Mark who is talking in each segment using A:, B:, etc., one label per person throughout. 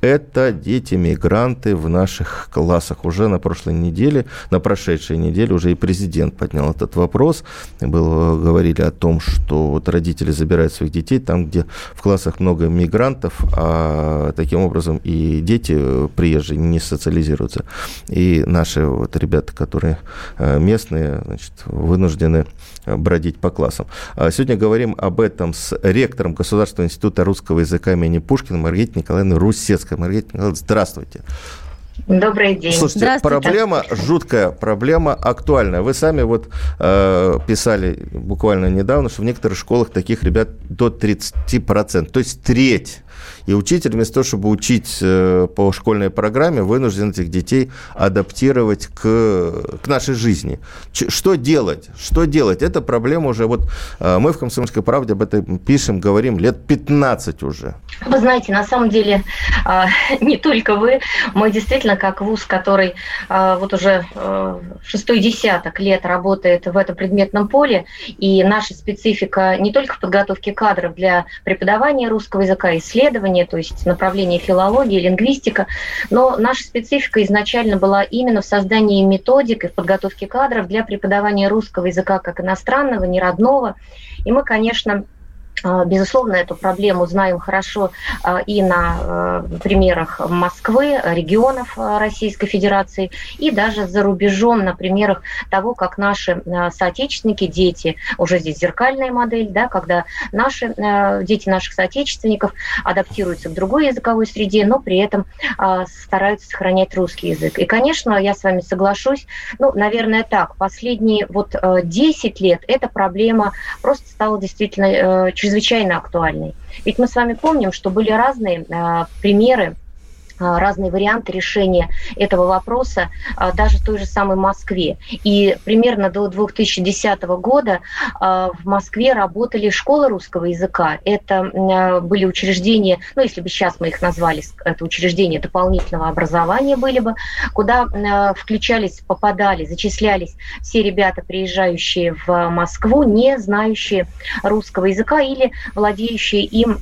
A: Это дети-мигранты в наших классах. Уже на прошлой неделе, на прошедшей неделе уже и президент поднял этот вопрос. Было, говорили о том, что вот родители забирают своих детей там, где в классах много мигрантов, а таким образом и дети приезжие не социализируются. И наши вот ребята, которые э, местные, значит, вынуждены бродить по классам. А сегодня говорим об этом с ректором Государственного института русского языка имени Пушкина Маргаритой Николаевной Русецкой. Маргарита Николаевна, здравствуйте.
B: Добрый день.
A: Слушайте, проблема жуткая, проблема актуальная. Вы сами вот э, писали буквально недавно, что в некоторых школах таких ребят до 30%, то есть треть и учитель вместо того, чтобы учить э, по школьной программе, вынужден этих детей адаптировать к, к нашей жизни. Что делать? Что делать? Это проблема уже, вот э, мы в «Комсомольской правде» об этом пишем, говорим лет 15 уже.
B: Вы знаете, на самом деле а, не только вы, мы действительно как вуз, который а, вот уже э, шестой десяток лет работает в этом предметном поле, и наша специфика не только в подготовке кадров для преподавания русского языка, исследования, то есть направление филологии, лингвистика, но наша специфика изначально была именно в создании методик и в подготовке кадров для преподавания русского языка как иностранного, не родного. И мы, конечно, безусловно, эту проблему знаем хорошо а, и на а, примерах Москвы, регионов Российской Федерации, и даже за рубежом на примерах того, как наши соотечественники, дети, уже здесь зеркальная модель, да, когда наши дети наших соотечественников адаптируются к другой языковой среде, но при этом стараются сохранять русский язык. И, конечно, я с вами соглашусь, ну, наверное, так, последние вот 10 лет эта проблема просто стала действительно чрезвычайно чрезвычайно актуальной. Ведь мы с вами помним, что были разные э, примеры а, разные варианты решения этого вопроса а, даже в той же самой Москве. И примерно до 2010 года а, в Москве работали школы русского языка. Это были учреждения, ну, если бы сейчас мы их назвали, это учреждения дополнительного образования были бы, куда включались, попадали, зачислялись все ребята, приезжающие в Москву, не знающие русского языка или владеющие им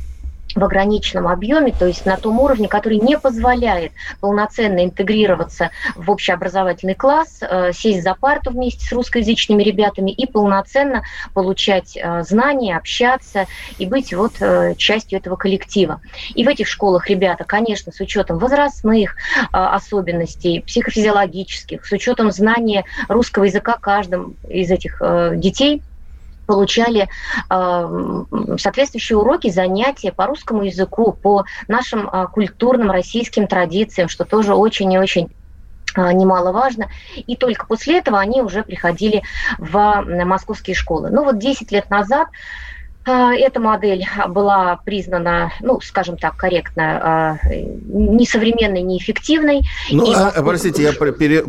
B: в ограниченном объеме, то есть на том уровне, который не позволяет полноценно интегрироваться в общеобразовательный класс, э, сесть за парту вместе с русскоязычными ребятами и полноценно получать э, знания, общаться и быть вот э, частью этого коллектива. И в этих школах ребята, конечно, с учетом возрастных особенностей, психофизиологических, с учетом знания русского языка каждым из этих детей – получали э, соответствующие уроки, занятия по русскому языку, по нашим э, культурным российским традициям, что тоже очень и очень а, немаловажно. И только после этого они уже приходили в московские школы. Ну вот 10 лет назад эта модель была признана, ну, скажем так, корректно, а, несовременной, неэффективной.
A: Ну, а, Москва... простите, я пере,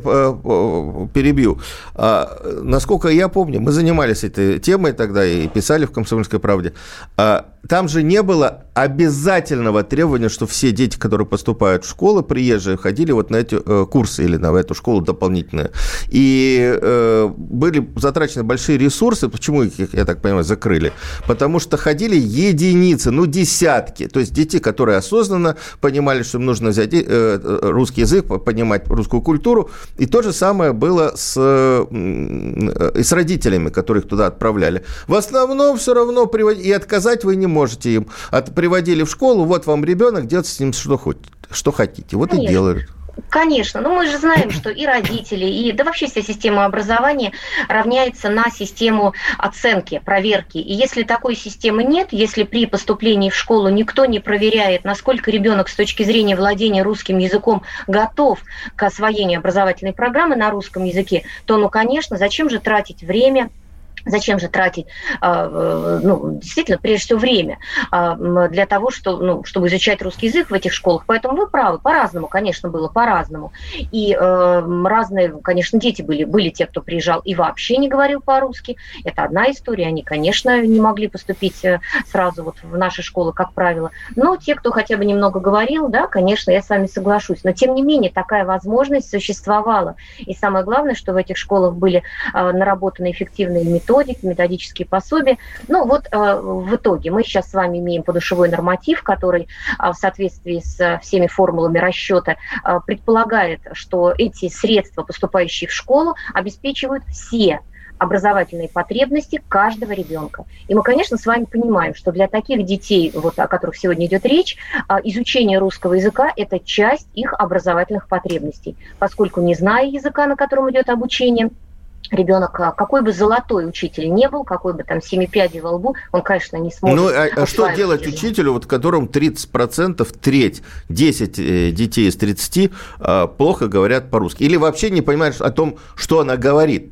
A: перебью. А, насколько я помню, мы занимались этой темой тогда и писали в «Комсомольской правде». А, там же не было обязательного требования, что все дети, которые поступают в школы, приезжие, ходили вот на эти э, курсы или на эту школу дополнительные. И э, были затрачены большие ресурсы. Почему их, я так понимаю, закрыли? Потому что ходили единицы, ну, десятки. То есть дети, которые осознанно понимали, что им нужно взять э, э русский язык, понимать русскую культуру. И то же самое было с, э, и с родителями, которых туда отправляли. В основном все равно привод... и отказать вы не можете им. От, приводили в школу, вот вам ребенок, делайте с ним что, хоть, что хотите. Вот Конечно. и делают.
B: Конечно, но мы же знаем, что и родители, и да вообще вся система образования равняется на систему оценки, проверки. И если такой системы нет, если при поступлении в школу никто не проверяет, насколько ребенок с точки зрения владения русским языком готов к освоению образовательной программы на русском языке, то, ну, конечно, зачем же тратить время, Зачем же тратить, а, ну, действительно, прежде всего, время а, для того, что, ну, чтобы изучать русский язык в этих школах? Поэтому вы правы, по-разному, конечно, было по-разному. И э, разные, конечно, дети были. Были те, кто приезжал и вообще не говорил по-русски. Это одна история. Они, конечно, не могли поступить э, сразу вот в наши школы, как правило. Но те, кто хотя бы немного говорил, да, конечно, я с вами соглашусь. Но, тем не менее, такая возможность существовала. И самое главное, что в этих школах были э, наработаны эффективные методы, методики, методические пособия. Ну вот э, в итоге мы сейчас с вами имеем подушевой норматив, который э, в соответствии с всеми формулами расчета э, предполагает, что эти средства, поступающие в школу, обеспечивают все образовательные потребности каждого ребенка. И мы, конечно, с вами понимаем, что для таких детей, вот, о которых сегодня идет речь, изучение русского языка – это часть их образовательных потребностей, поскольку не зная языка, на котором идет обучение, ребенок, а, какой бы золотой учитель не был, какой бы там семипядей во лбу, он, конечно, не сможет.
A: Ну, а, а что делать язык. учителю, вот которым 30%, треть, 10 э, детей из 30 э, плохо говорят по-русски? Или вообще не понимаешь о том, что она говорит?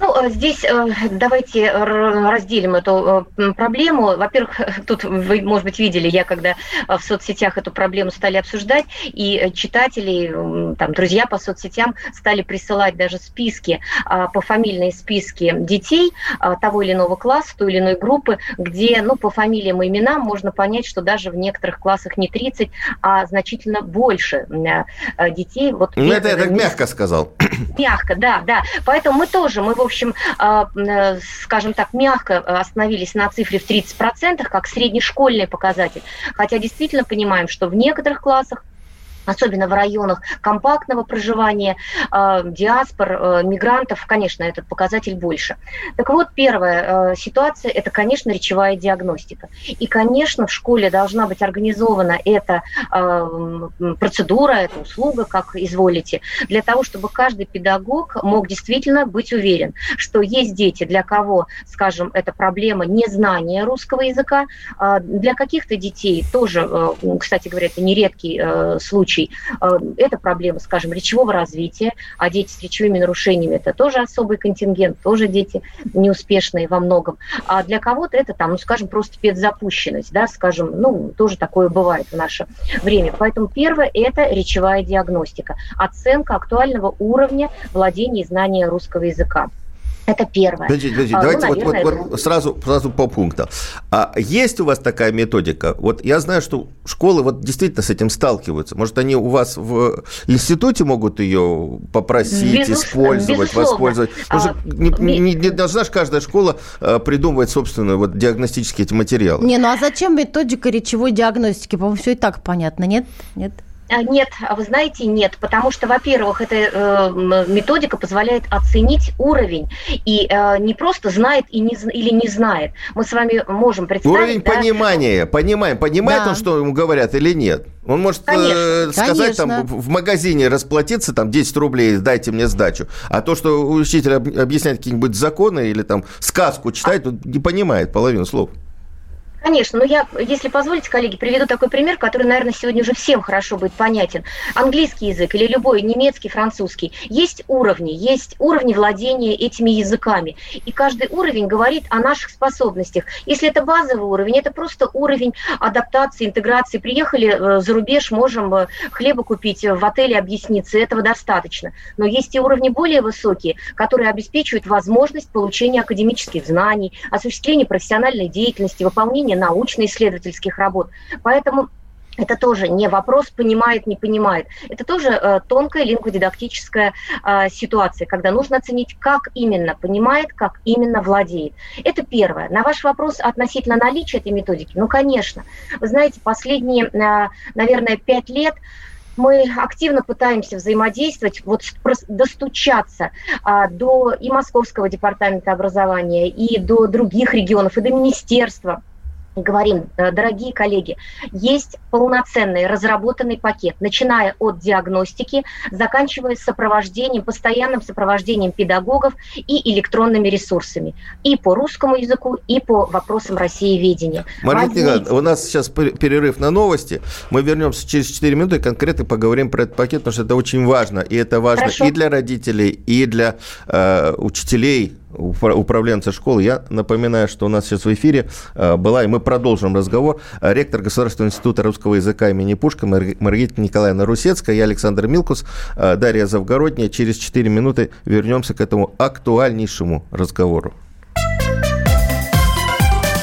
B: Ну, э, здесь э, давайте разделим эту э, проблему. Во-первых, тут вы, может быть, видели, я когда в соцсетях эту проблему стали обсуждать, и читатели, там, друзья по соцсетям стали присылать даже списки, пофамильные списки детей того или иного класса, той или иной группы, где, ну, по фамилиям и именам можно понять, что даже в некоторых классах не 30, а значительно больше детей.
A: Вот ну, это я так мягко сказал.
B: Мягко, да, да. Поэтому мы тоже, мы, в общем, а, э, скажем так, мягко остановились на цифре в 30%, как среднешкольный показатель. Хотя действительно понимаем, что в некоторых классах особенно в районах компактного проживания, э, диаспор, э, мигрантов, конечно, этот показатель больше. Так вот, первая э, ситуация – это, конечно, речевая диагностика. И, конечно, в школе должна быть организована эта э, процедура, эта услуга, как изволите, для того, чтобы каждый педагог мог действительно быть уверен, что есть дети, для кого, скажем, эта проблема незнания русского языка, э, для каких-то детей тоже, э, кстати говоря, это нередкий э, случай, случай. Э, это проблема, скажем, речевого развития, а дети с речевыми нарушениями – это тоже особый контингент, тоже дети неуспешные во многом. А для кого-то это, там, ну, скажем, просто спецзапущенность, да, скажем, ну, тоже такое бывает в наше время. Поэтому первое – это речевая диагностика, оценка актуального уровня владения и знания русского языка. Это первое.
A: Подождите, подождите, а, давайте ну, наверное, вот, вот, вот сразу, сразу по пунктам. А есть у вас такая методика? Вот я знаю, что школы вот действительно с этим сталкиваются. Может, они у вас в институте могут ее попросить, Безус... использовать, безусловно. воспользовать? Может, а, не, не, не должна же каждая школа а, придумывать собственную вот диагностические эти материалы?
C: Не, ну а зачем методика речевой диагностики? По-моему, все и так понятно, нет?
B: Нет? А, нет, а вы знаете, нет, потому что, во-первых, эта э, методика позволяет оценить уровень и э, не просто знает и не, или не знает. Мы с вами можем представить...
A: Уровень да, понимания, что... понимаем, понимает да. он, что ему говорят или нет? Он может э, сказать Конечно. там в магазине расплатиться там 10 рублей, дайте мне сдачу. А то, что учитель объясняет какие-нибудь законы или там сказку читает, он не понимает половину слов.
B: Конечно, но я, если позволите, коллеги, приведу такой пример, который, наверное, сегодня уже всем хорошо будет понятен. Английский язык или любой немецкий, французский. Есть уровни, есть уровни владения этими языками. И каждый уровень говорит о наших способностях. Если это базовый уровень, это просто уровень адаптации, интеграции. Приехали э, за рубеж, можем э, хлеба купить в отеле, объясниться, этого достаточно. Но есть и уровни более высокие, которые обеспечивают возможность получения академических знаний, осуществления профессиональной деятельности, выполнения ведения научно-исследовательских работ. Поэтому это тоже не вопрос, понимает, не понимает. Это тоже э, тонкая лингводидактическая э, ситуация, когда нужно оценить, как именно понимает, как именно владеет. Это первое. На ваш вопрос относительно наличия этой методики, ну, конечно. Вы знаете, последние, э, наверное, пять лет мы активно пытаемся взаимодействовать, вот достучаться а, до и Московского департамента образования, и до других регионов, и до министерства говорим, э, дорогие коллеги, есть полноценный разработанный пакет, начиная от диагностики, заканчивая сопровождением, постоянным сопровождением педагогов и электронными ресурсами. И по русскому языку, и по вопросам России ведения.
A: Николаевна, у нас сейчас перерыв на новости. Мы вернемся через 4 минуты и конкретно поговорим про этот пакет, потому что это очень важно. И это важно Хорошо. и для родителей, и для э, учителей, управленца школы. Я напоминаю, что у нас сейчас в эфире была, и мы продолжим разговор, ректор Государственного института русского языка имени Пушкина Маргарита Николаевна Русецкая, я Александр Милкус, Дарья Завгородняя. Через 4 минуты вернемся к этому актуальнейшему разговору.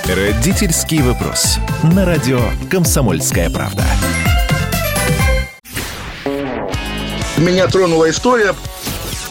D: Родительский вопрос. На радио «Комсомольская правда».
E: Меня тронула история.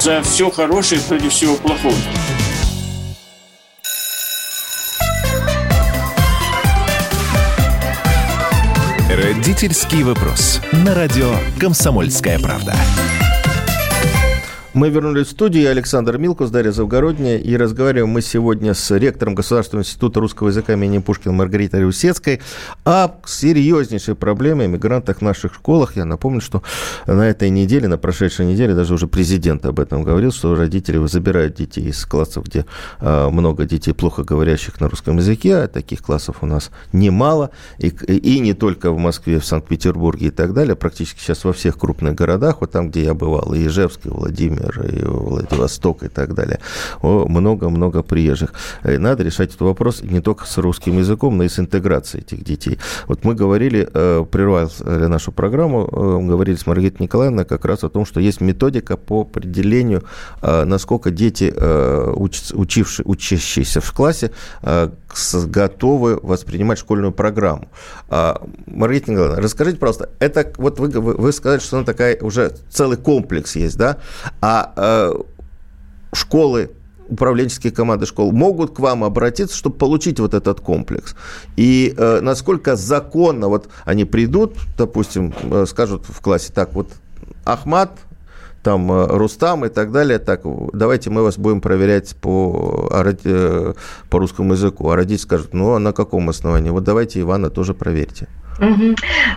F: За все хорошее против всего плохого.
D: Родительский вопрос. На радио «Комсомольская правда».
A: Мы вернулись в студию. Я Александр Милкус, Дарья Завгородняя. И разговариваем мы сегодня с ректором Государственного института русского языка имени Пушкина Маргаритой Русецкой о серьезнейшей проблеме мигрантах в наших школах. Я напомню, что на этой неделе, на прошедшей неделе, даже уже президент об этом говорил, что родители забирают детей из классов, где э, много детей, плохо говорящих на русском языке. А таких классов у нас немало. И, и не только в Москве, в Санкт-Петербурге и так далее. Практически сейчас во всех крупных городах, вот там, где я бывал, и Ижевск, и Владимир, Владимир, и Владивосток и так далее. Много-много приезжих. И надо решать этот вопрос не только с русским языком, но и с интеграцией этих детей. Вот мы говорили, э, прервали нашу программу, э, говорили с Маргаритой Николаевной как раз о том, что есть методика по определению, э, насколько дети, учившие, учащиеся в классе, готовы воспринимать школьную программу. А, Маргарита Николаевна, расскажите просто, это вот вы, вы сказали, что она такая уже целый комплекс есть, да? А э, школы управленческие команды школ могут к вам обратиться, чтобы получить вот этот комплекс. И э, насколько законно вот они придут, допустим, э, скажут в классе так вот Ахмат там э, Рустам и так далее. Так, давайте мы вас будем проверять по, э, по русскому языку. А родители скажут, ну, а на каком основании? Вот давайте Ивана тоже проверьте.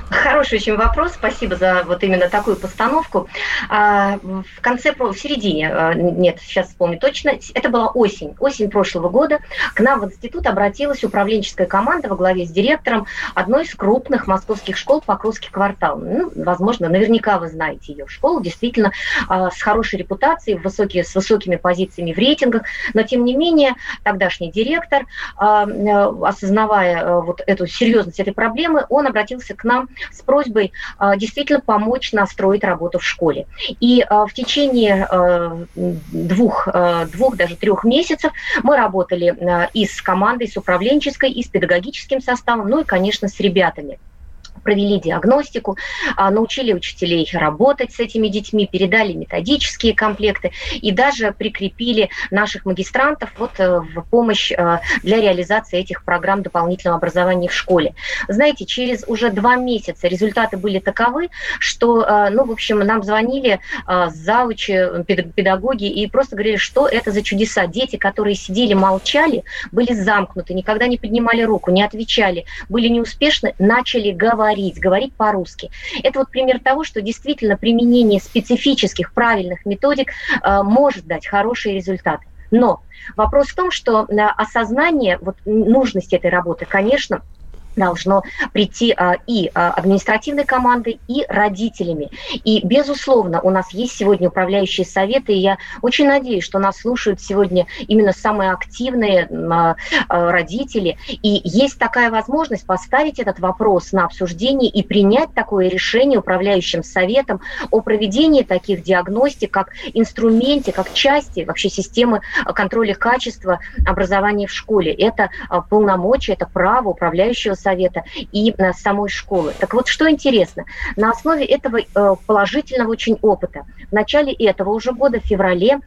B: Хороший очень вопрос. Спасибо за вот именно такую постановку. А, в конце, в середине, а, нет, сейчас вспомню точно, это была осень, осень прошлого года. К нам в институт обратилась управленческая команда во главе с директором одной из крупных московских школ Покровский квартал. Ну, возможно, наверняка вы знаете ее школу, действительно а, с хорошей репутацией, высокие, с высокими позициями в рейтингах, но тем не менее тогдашний директор, осознавая вот эту серьезность этой проблемы, он обратился к нам с просьбой а, действительно помочь настроить работу в школе. И а, в течение а, двух, двух, даже трех месяцев мы работали и с командой, с управленческой, и с педагогическим составом, ну и, конечно, с ребятами провели диагностику, а, научили учителей работать с этими детьми, передали методические комплекты и даже прикрепили наших магистрантов вот э, в помощь э, для реализации этих программ дополнительного образования в школе. Знаете, через уже два месяца результаты были таковы, что, э, ну, в общем, нам звонили заучи, педагоги и просто говорили, что это за чудеса. Дети, которые сидели, молчали, были замкнуты, никогда не поднимали руку, не отвечали, были неуспешны, начали говорить говорить, говорить по-русски. Это вот пример того, что действительно применение специфических правильных методик э, может дать хорошие результаты. Но вопрос в том, что э, осознание вот, нужности этой работы, конечно, должно прийти а, и а, административной командой, и родителями. И, безусловно, у нас есть сегодня управляющие советы, и я очень надеюсь, что нас слушают сегодня именно самые активные а, а, родители. И есть такая возможность поставить этот вопрос на обсуждение и принять такое решение управляющим советом о проведении таких диагностик как инструменте, как части вообще системы контроля качества образования в школе. Это а, полномочия, это право управляющего совета и самой школы. Так вот, что интересно, на основе этого положительного очень опыта в начале этого уже года, в феврале,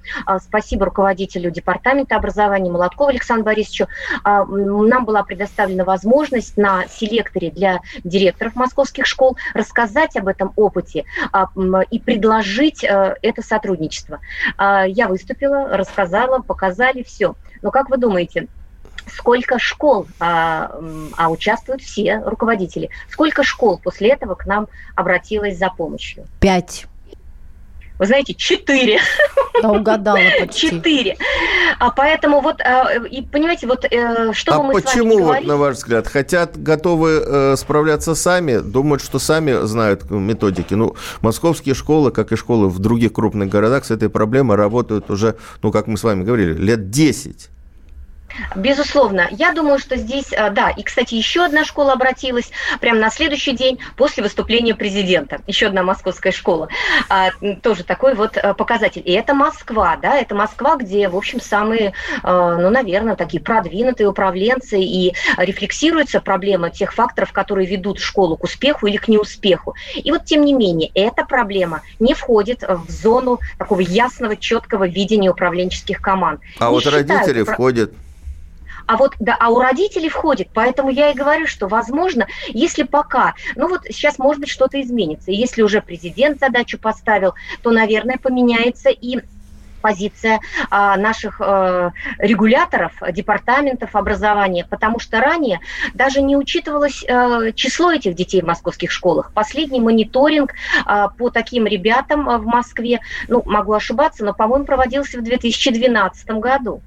B: спасибо руководителю департамента образования Молоткову Александру Борисовичу, нам была предоставлена возможность на селекторе для директоров московских школ рассказать об этом опыте и предложить это сотрудничество. Я выступила, рассказала, показали все. Но как вы думаете, сколько школ, а, а участвуют все руководители, сколько школ после этого к нам обратилось за помощью?
C: Пять.
B: Вы знаете, четыре.
C: Да, угадала почти.
B: Четыре. А поэтому вот, а, и понимаете, вот э, что
A: а
B: мы
A: почему,
B: с вами
A: вот, на ваш взгляд, хотят, готовы э, справляться сами, думают, что сами знают методики. Ну, московские школы, как и школы в других крупных городах, с этой проблемой работают уже, ну, как мы с вами говорили, лет 10.
B: Безусловно. Я думаю, что здесь, э, да, и, кстати, еще одна школа обратилась прямо на следующий день после выступления президента. Еще одна московская школа. А, тоже такой вот э, показатель. И это Москва, да, это Москва, где, в общем, самые, ну, наверное, такие продвинутые управленцы и рефлексируется проблема тех факторов, которые ведут школу к успеху или к неуспеху. И вот, тем не менее, эта проблема не входит в зону такого ясного, четкого видения управленческих команд.
A: А
B: не
A: вот
B: считают,
A: родители входят
B: а вот, да, а у родителей входит, поэтому я и говорю, что, возможно, если пока, ну вот сейчас, может быть, что-то изменится, если уже президент задачу поставил, то, наверное, поменяется и позиция а, наших а, регуляторов, департаментов образования, потому что ранее даже не учитывалось а, число этих детей в московских школах. Последний мониторинг а, по таким ребятам в Москве, ну, могу ошибаться, но, по-моему, проводился в 2012 году.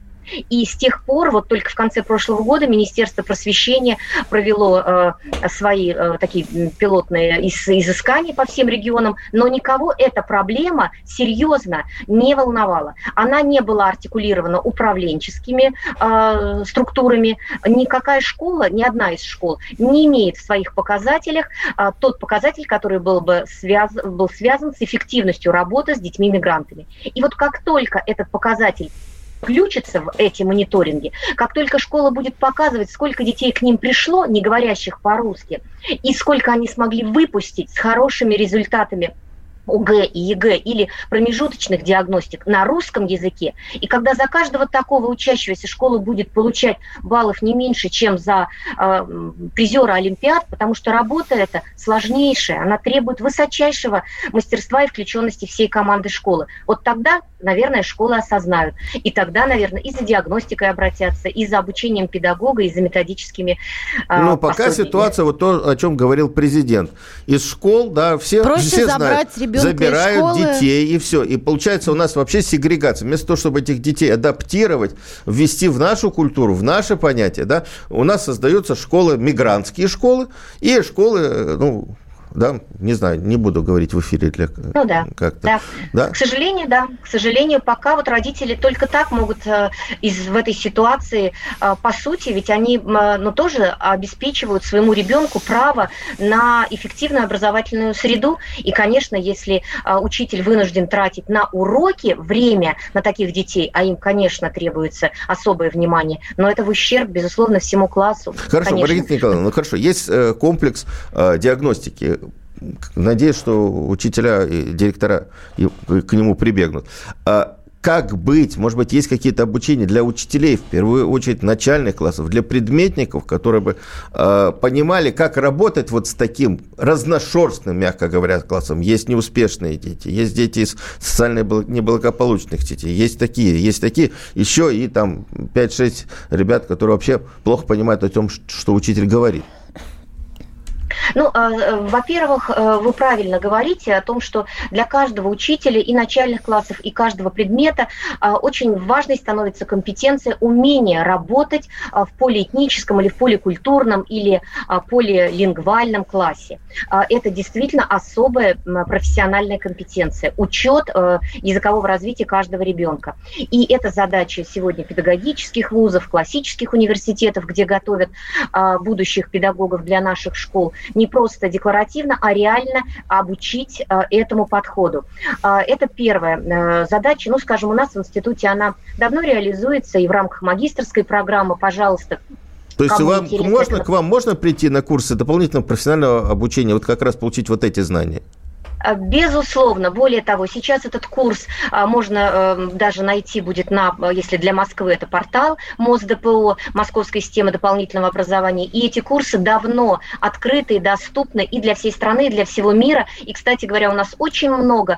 B: И с тех пор, вот только в конце прошлого года, Министерство просвещения провело э, свои э, такие пилотные из, изыскания по всем регионам, но никого эта проблема серьезно не волновала. Она не была артикулирована управленческими э, структурами. Никакая школа, ни одна из школ не имеет в своих показателях э, тот показатель, который был бы связ, был связан с эффективностью работы с детьми-мигрантами. И вот как только этот показатель включится в эти мониторинги, как только школа будет показывать, сколько детей к ним пришло, не говорящих по-русски, и сколько они смогли выпустить с хорошими результатами ОГЭ и ЕГЭ или промежуточных диагностик на русском языке, и когда за каждого такого учащегося школа будет получать баллов не меньше, чем за э, призера Олимпиад, потому что работа эта сложнейшая, она требует высочайшего мастерства и включенности всей команды школы. Вот тогда, наверное, школы осознают. И тогда, наверное, и за диагностикой обратятся, и за обучением педагога, и за методическими
A: э, Ну, пока пособиями. ситуация, вот то, о чем говорил президент. Из школ, да, все,
C: Проще
A: все
C: забрать
A: знают.
C: ребенка
A: забирают детей и все. И получается у нас вообще сегрегация. Вместо того, чтобы этих детей адаптировать, ввести в нашу культуру, в наше понятие, да, у нас создаются школы, мигрантские школы и школы, ну, да, не знаю, не буду говорить в эфире для
B: ну, да, как-то. Да.
A: да.
B: К сожалению, да, к сожалению, пока вот родители только так могут э, из в этой ситуации, э, по сути, ведь они, э, ну, тоже обеспечивают своему ребенку право на эффективную образовательную среду, и, конечно, если учитель вынужден тратить на уроки время на таких детей, а им, конечно, требуется особое внимание, но это в ущерб, безусловно, всему классу.
A: Хорошо,
B: конечно.
A: Маргарита Николаевна, ну хорошо, есть комплекс диагностики Надеюсь, что учителя и директора к нему прибегнут. А как быть? Может быть, есть какие-то обучения для учителей, в первую очередь начальных классов, для предметников, которые бы э, понимали, как работать вот с таким разношерстным, мягко говоря, классом. Есть неуспешные дети, есть дети из социально неблагополучных детей, есть такие, есть такие, еще и там 5-6 ребят, которые вообще плохо понимают о том, что учитель говорит.
B: Ну, а, э, во-первых, э, вы правильно говорите о том, что для каждого учителя и начальных классов, и каждого предмета а, очень важной становится компетенция, умение работать а, в полиэтническом или в поликультурном или полилингвальном классе. Это действительно особая профессиональная компетенция, учет э, языкового развития каждого ребенка. И это задача сегодня педагогических вузов, классических университетов, где готовят будущих педагогов для наших школ не просто декларативно, а реально обучить э, этому подходу. Э, это первая э, задача. Ну, скажем, у нас в институте она давно реализуется и в рамках магистрской программы, пожалуйста,
A: То есть вам можно, к вам можно прийти на курсы дополнительного профессионального обучения, вот как раз получить вот эти знания?
B: А, Безусловно. Более того, сейчас этот курс а, можно э, даже найти будет на, э, если для Москвы это портал МОСДПО, Московская система дополнительного образования. И эти курсы давно открыты и доступны и для всей страны, и для всего мира. И, кстати говоря, у нас очень много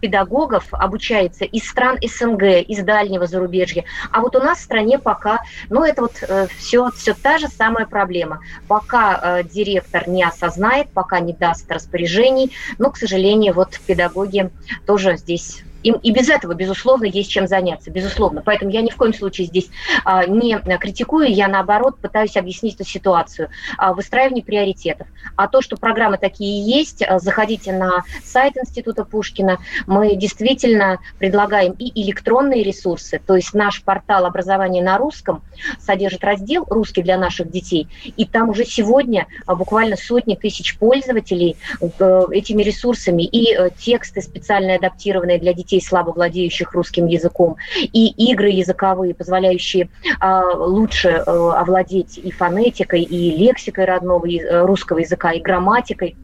B: педагогов обучается из стран СНГ, из дальнего зарубежья. А вот у нас в стране пока, ну, это вот все, все та же самая проблема. Пока э, директор не осознает, пока не даст распоряжений, но, к сожалению, вот педагоги тоже здесь им и без этого, безусловно, есть чем заняться, безусловно. Поэтому я ни в коем случае здесь а, не критикую, я наоборот пытаюсь объяснить эту ситуацию, а, выстраивание приоритетов. А то, что программы такие есть, а, заходите на сайт Института Пушкина, мы действительно предлагаем и электронные ресурсы, то есть наш портал образования на русском содержит раздел «Русский для наших детей», и там уже сегодня а, буквально сотни тысяч пользователей э, этими ресурсами и э, тексты специально адаптированные для детей, слабо владеющих русским языком, и игры языковые, позволяющие а, лучше э, овладеть и фонетикой, и лексикой родного э, русского языка, и грамматикой.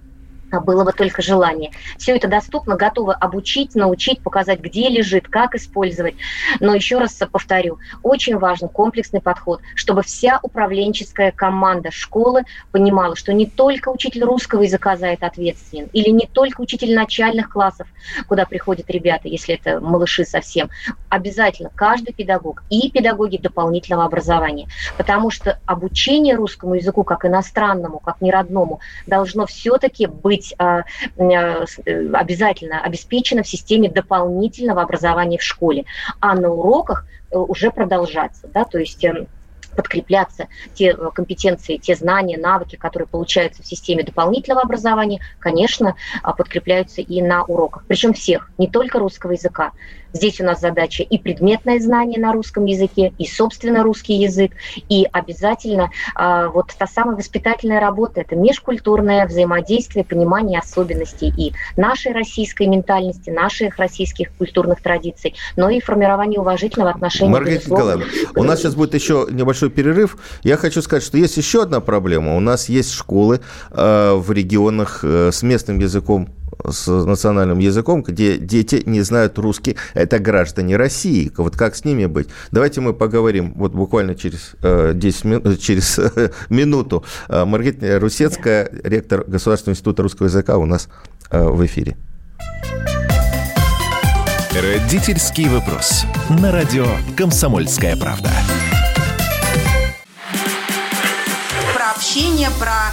B: А Было бы только желание. Все это доступно, готовы обучить, научить, показать, где лежит, как использовать. Но еще раз повторю, очень важен комплексный подход, чтобы вся управленческая команда школы понимала, что не только учитель русского языка за это ответственен, или не только учитель начальных классов, куда приходят ребята, если это малыши совсем, обязательно каждый педагог и педагоги дополнительного образования. Потому что обучение русскому языку как иностранному, как неродному, должно все-таки быть а, э, с- э, обязательно обеспечено в системе дополнительного образования в школе, а на уроках э, уже продолжаться, да, то есть эм, подкрепляться те э, компетенции, те знания, навыки, которые получаются в системе дополнительного образования, конечно, а, подкрепляются и на уроках. Причем всех, не только русского языка. Здесь у нас задача и предметное знание на русском языке, и, собственно, русский язык, и обязательно а, вот та самая воспитательная работа, это межкультурное взаимодействие, понимание особенностей и нашей российской ментальности, наших российских культурных традиций, но и формирование уважительного отношения.
A: Маргарита Николаевна, у нас сейчас будет еще небольшой перерыв. Я хочу сказать, что есть еще одна проблема. У нас есть школы э, в регионах э, с местным языком с национальным языком, где дети не знают русский, это граждане России. Вот как с ними быть? Давайте мы поговорим вот буквально через, э, 10 мин- через э, минуту. Э, Маргарита Русецкая, ректор Государственного института русского языка у нас э, в эфире.
D: Родительский вопрос. На радио «Комсомольская правда».
G: Про общение, про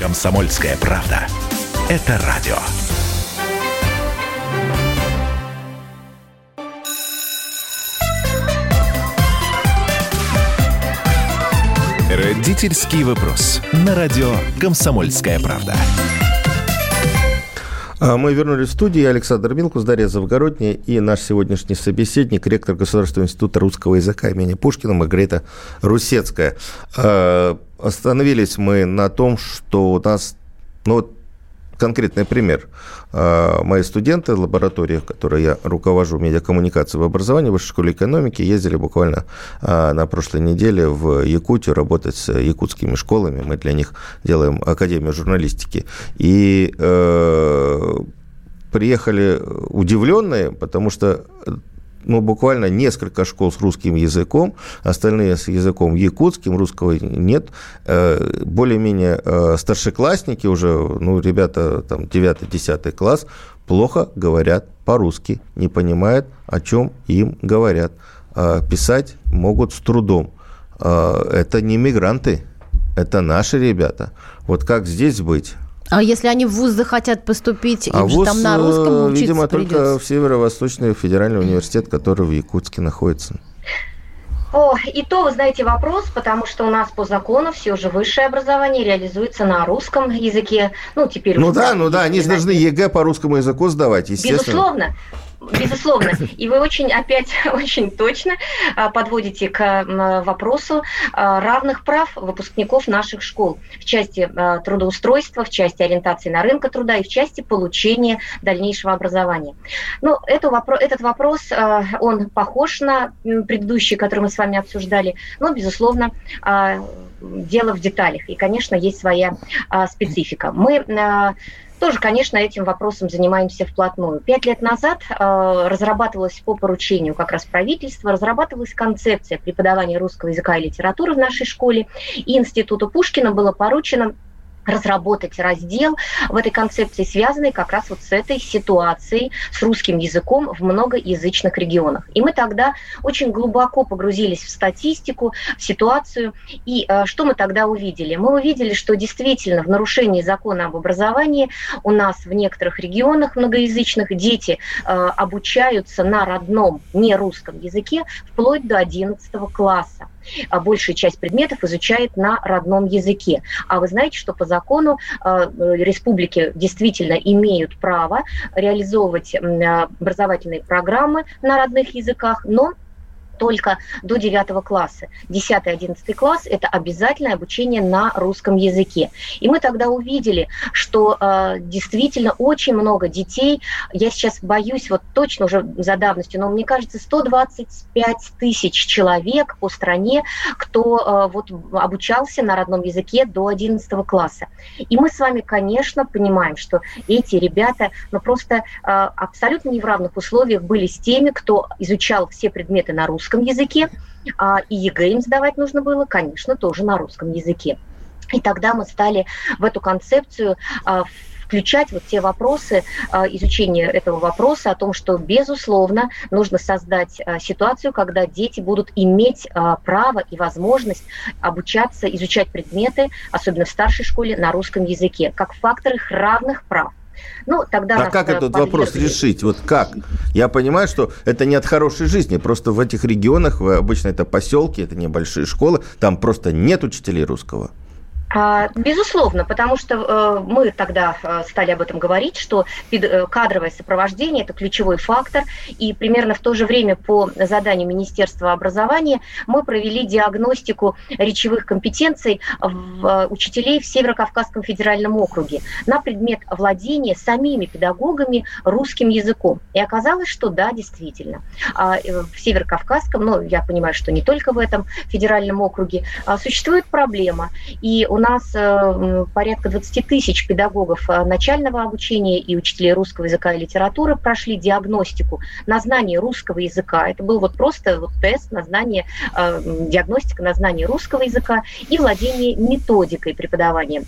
D: «Комсомольская правда». Это радио. Родительский вопрос. На радио «Комсомольская правда».
A: А Мы вернулись в студию. Я Александр Милкус, Дарья Завгородняя и наш сегодняшний собеседник, ректор Государственного института русского языка имени Пушкина Маргарита Русецкая. А, Остановились мы на том, что у нас, ну конкретный пример. А, Мои студенты, лаборатория, которой я руковожу, медиакоммуникации в образовании в Высшей школе экономики, ездили буквально а, на прошлой неделе в Якутию работать с якутскими школами. Мы для них делаем Академию журналистики. И э, приехали удивленные, потому что ну, буквально несколько школ с русским языком, остальные с языком якутским, русского нет. Э, Более-менее э, старшеклассники уже, ну, ребята там 9-10 класс, плохо говорят по-русски, не понимают, о чем им говорят. А Писать могут с трудом. А, Это не мигранты, это наши ребята. Вот как здесь быть?
C: А если они в ВУЗ захотят поступить, им
A: А
C: же
A: вуз,
C: там на
A: э,
C: русском учиться
A: видимо,
C: придется.
A: только в Северо-Восточный федеральный университет, который в Якутске находится.
B: О, и то, вы знаете, вопрос, потому что у нас по закону все же высшее образование реализуется на русском языке. Ну, теперь
A: Ну
B: уже
A: да, ну да, они же должны ЕГЭ по русскому языку сдавать, естественно.
B: Безусловно. Безусловно. И вы очень, опять, очень точно а, подводите к вопросу а, равных прав выпускников наших школ в части а, трудоустройства, в части ориентации на рынка труда и в части получения дальнейшего образования. Ну, это вопро- этот вопрос, он похож на предыдущий, который мы с вами обсуждали, но, безусловно, дело в деталях. И, конечно, есть своя специфика. Мы тоже, конечно, этим вопросом занимаемся вплотную. Пять лет назад э, разрабатывалась по поручению как раз правительства, разрабатывалась концепция преподавания русского языка и литературы в нашей школе, и Институту Пушкина было поручено разработать раздел в этой концепции, связанный как раз вот с этой ситуацией, с русским языком в многоязычных регионах. И мы тогда очень глубоко погрузились в статистику, в ситуацию. И э, что мы тогда увидели? Мы увидели, что действительно в нарушении закона об образовании у нас в некоторых регионах многоязычных дети э, обучаются на родном, не русском языке вплоть до 11 класса а большая часть предметов изучает на родном языке. А вы знаете, что по закону э, республики действительно имеют право реализовывать э, образовательные программы на родных языках, но только до 9 класса. 10-11 класс – это обязательное обучение на русском языке. И мы тогда увидели, что э, действительно очень много детей, я сейчас боюсь вот точно уже за давностью, но мне кажется, 125 тысяч человек по стране, кто э, вот обучался на родном языке до 11 класса. И мы с вами, конечно, понимаем, что эти ребята ну, просто э, абсолютно не в равных условиях были с теми, кто изучал все предметы на русском русском языке, а, и ЕГЭ им сдавать нужно было, конечно, тоже на русском языке. И тогда мы стали в эту концепцию а, включать вот те вопросы, а, изучение этого вопроса о том, что, безусловно, нужно создать ситуацию, когда дети будут иметь право и возможность обучаться, изучать предметы, особенно в старшей школе, на русском языке, как фактор их равных прав.
A: Ну, тогда а как этот подвергли... вопрос решить? Вот как? Я понимаю, что это не от хорошей жизни. Просто в этих регионах, обычно это поселки, это небольшие школы, там просто нет учителей русского.
B: А, безусловно, потому что э, мы тогда э, стали об этом говорить, что э, кадровое сопровождение – это ключевой фактор, и примерно в то же время по заданию Министерства образования мы провели диагностику речевых компетенций учителей в Северо-Кавказском федеральном округе на предмет владения самими педагогами русским языком. И оказалось, что да, действительно, а, в Северо-Кавказском, ну, я понимаю, что не только в этом федеральном округе, а, существует проблема, и у нас э, порядка 20 тысяч педагогов э, начального обучения и учителей русского языка и литературы прошли диагностику на знание русского языка. Это был вот просто вот тест на знание, э, диагностика на знание русского языка и владение методикой преподавания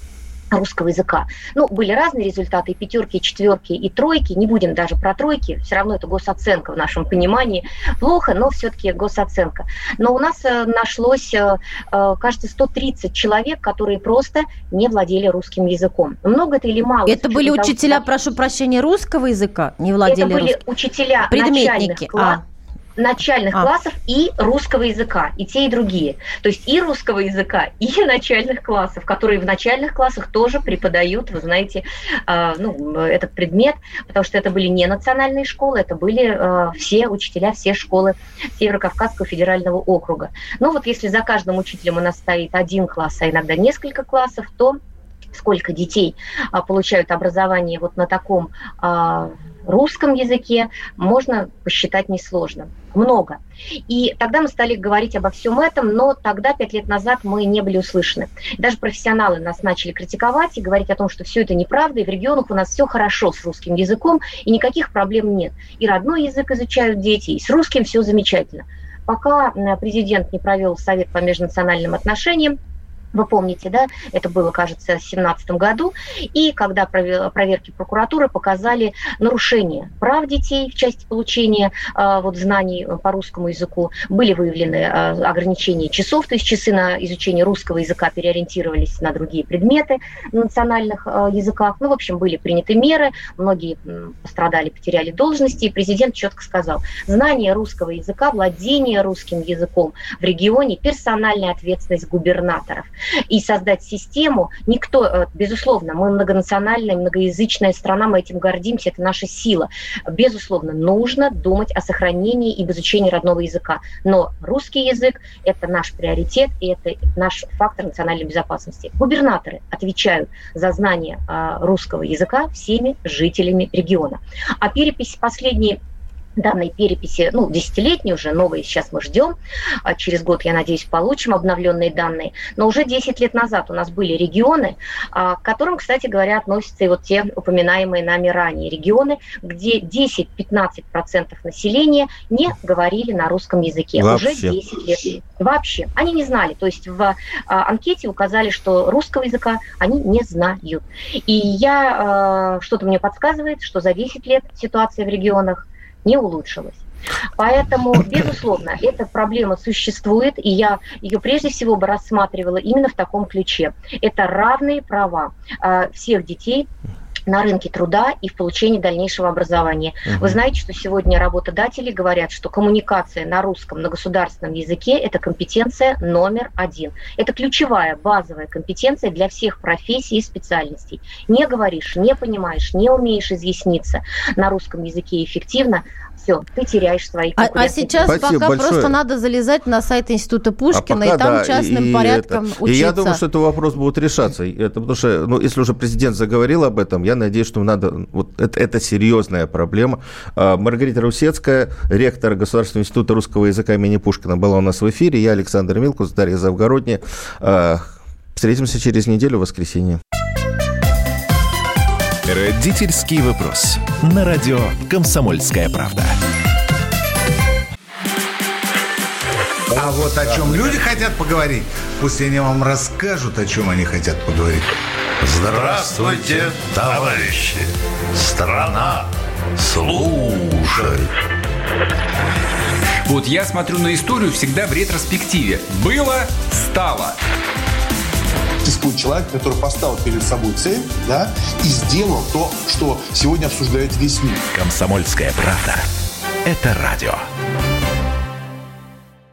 B: русского языка. Ну, были разные результаты, и пятерки, и четверки, и тройки. Не будем даже про тройки, все равно это госоценка в нашем понимании. Плохо, но все-таки госоценка. Но у нас э, нашлось, э, э, кажется, 130 человек, которые просто не владели русским языком. Много это или мало?
C: Это были учителя, того, прошу прощения, русского языка, не владели
B: Это были
C: русским?
B: учителя
C: Предметники.
B: начальных классов. А начальных а. классов и русского языка, и те, и другие. То есть и русского языка, и начальных классов, которые в начальных классах тоже преподают, вы знаете, э, ну, этот предмет, потому что это были не национальные школы, это были э, все учителя, все школы Северо-Кавказского федерального округа. Ну вот если за каждым учителем у нас стоит один класс, а иногда несколько классов, то сколько детей а, получают образование вот на таком а, русском языке, можно посчитать несложно. Много. И тогда мы стали говорить обо всем этом, но тогда, пять лет назад, мы не были услышаны. Даже профессионалы нас начали критиковать и говорить о том, что все это неправда, и в регионах у нас все хорошо с русским языком, и никаких проблем нет. И родной язык изучают дети, и с русским все замечательно. Пока президент не провел совет по межнациональным отношениям, Вы помните, да, это было, кажется, в 2017 году, и когда проверки прокуратуры показали нарушение прав детей в части получения э, вот, знаний по русскому языку, были выявлены э, ограничения часов, то есть часы на изучение русского языка переориентировались на другие предметы на национальных э, языках. Ну, в общем, были приняты меры, многие пострадали, потеряли должности, и президент четко сказал, знание русского языка, владение русским языком в регионе, персональная ответственность губернаторов и создать систему. Никто, э, безусловно, мы многонациональная, многоязычная страна, мы этим гордимся, это наша сила. Безусловно, нужно думать о сохранении и изучении родного языка. Но русский язык – это наш приоритет, и это наш фактор национальной безопасности. Губернаторы отвечают за знание э, русского языка всеми жителями региона. А перепись последней данной переписи, ну, десятилетней уже, новые сейчас мы ждем. А через год, я надеюсь, получим обновленные данные. Но уже 10 лет назад у нас были регионы, а, к которым, кстати говоря, относятся и вот те упоминаемые нами ранее регионы, где 10-15% населения не говорили на русском языке. Вообще. Уже 10 лет. Вообще. Они не знали. То есть в а, анкете указали, что русского языка они не знают. И я, что-то мне подсказывает, что за 10 лет ситуация в регионах не улучшилось. Поэтому, безусловно, эта проблема существует, и я ее прежде всего бы рассматривала именно в таком ключе. Это равные права э, всех детей на рынке труда и в получении дальнейшего образования. Угу. Вы знаете, что сегодня работодатели говорят, что коммуникация на русском, на государственном языке – это компетенция номер один. Это ключевая, базовая компетенция для всех профессий и специальностей. Не говоришь, не понимаешь, не умеешь изъясниться на русском языке эффективно, все, ты теряешь свои
C: а, а сейчас Спасибо пока большое. просто надо залезать на сайт Института Пушкина а пока, и там да, частным и порядком это, учиться.
A: И я думаю, что этот вопрос будет решаться. Это потому что, ну, если уже президент заговорил об этом, я надеюсь, что надо... Вот это, это серьезная проблема. А, Маргарита Русецкая, ректор Государственного института русского языка имени Пушкина, была у нас в эфире. Я Александр Милкус, Дарья Завгородняя. А, встретимся через неделю, в воскресенье.
D: Родительский вопрос. На радио «Комсомольская правда».
H: А вот о чем люди хотят поговорить, пусть они вам расскажут, о чем они хотят поговорить.
I: Здравствуйте, товарищи! Страна слушает!
J: Вот я смотрю на историю всегда в ретроспективе. Было, стало
K: существует человек, который поставил перед собой цель, да, и сделал то, что сегодня обсуждает весь мир.
D: Комсомольская правда. Это радио.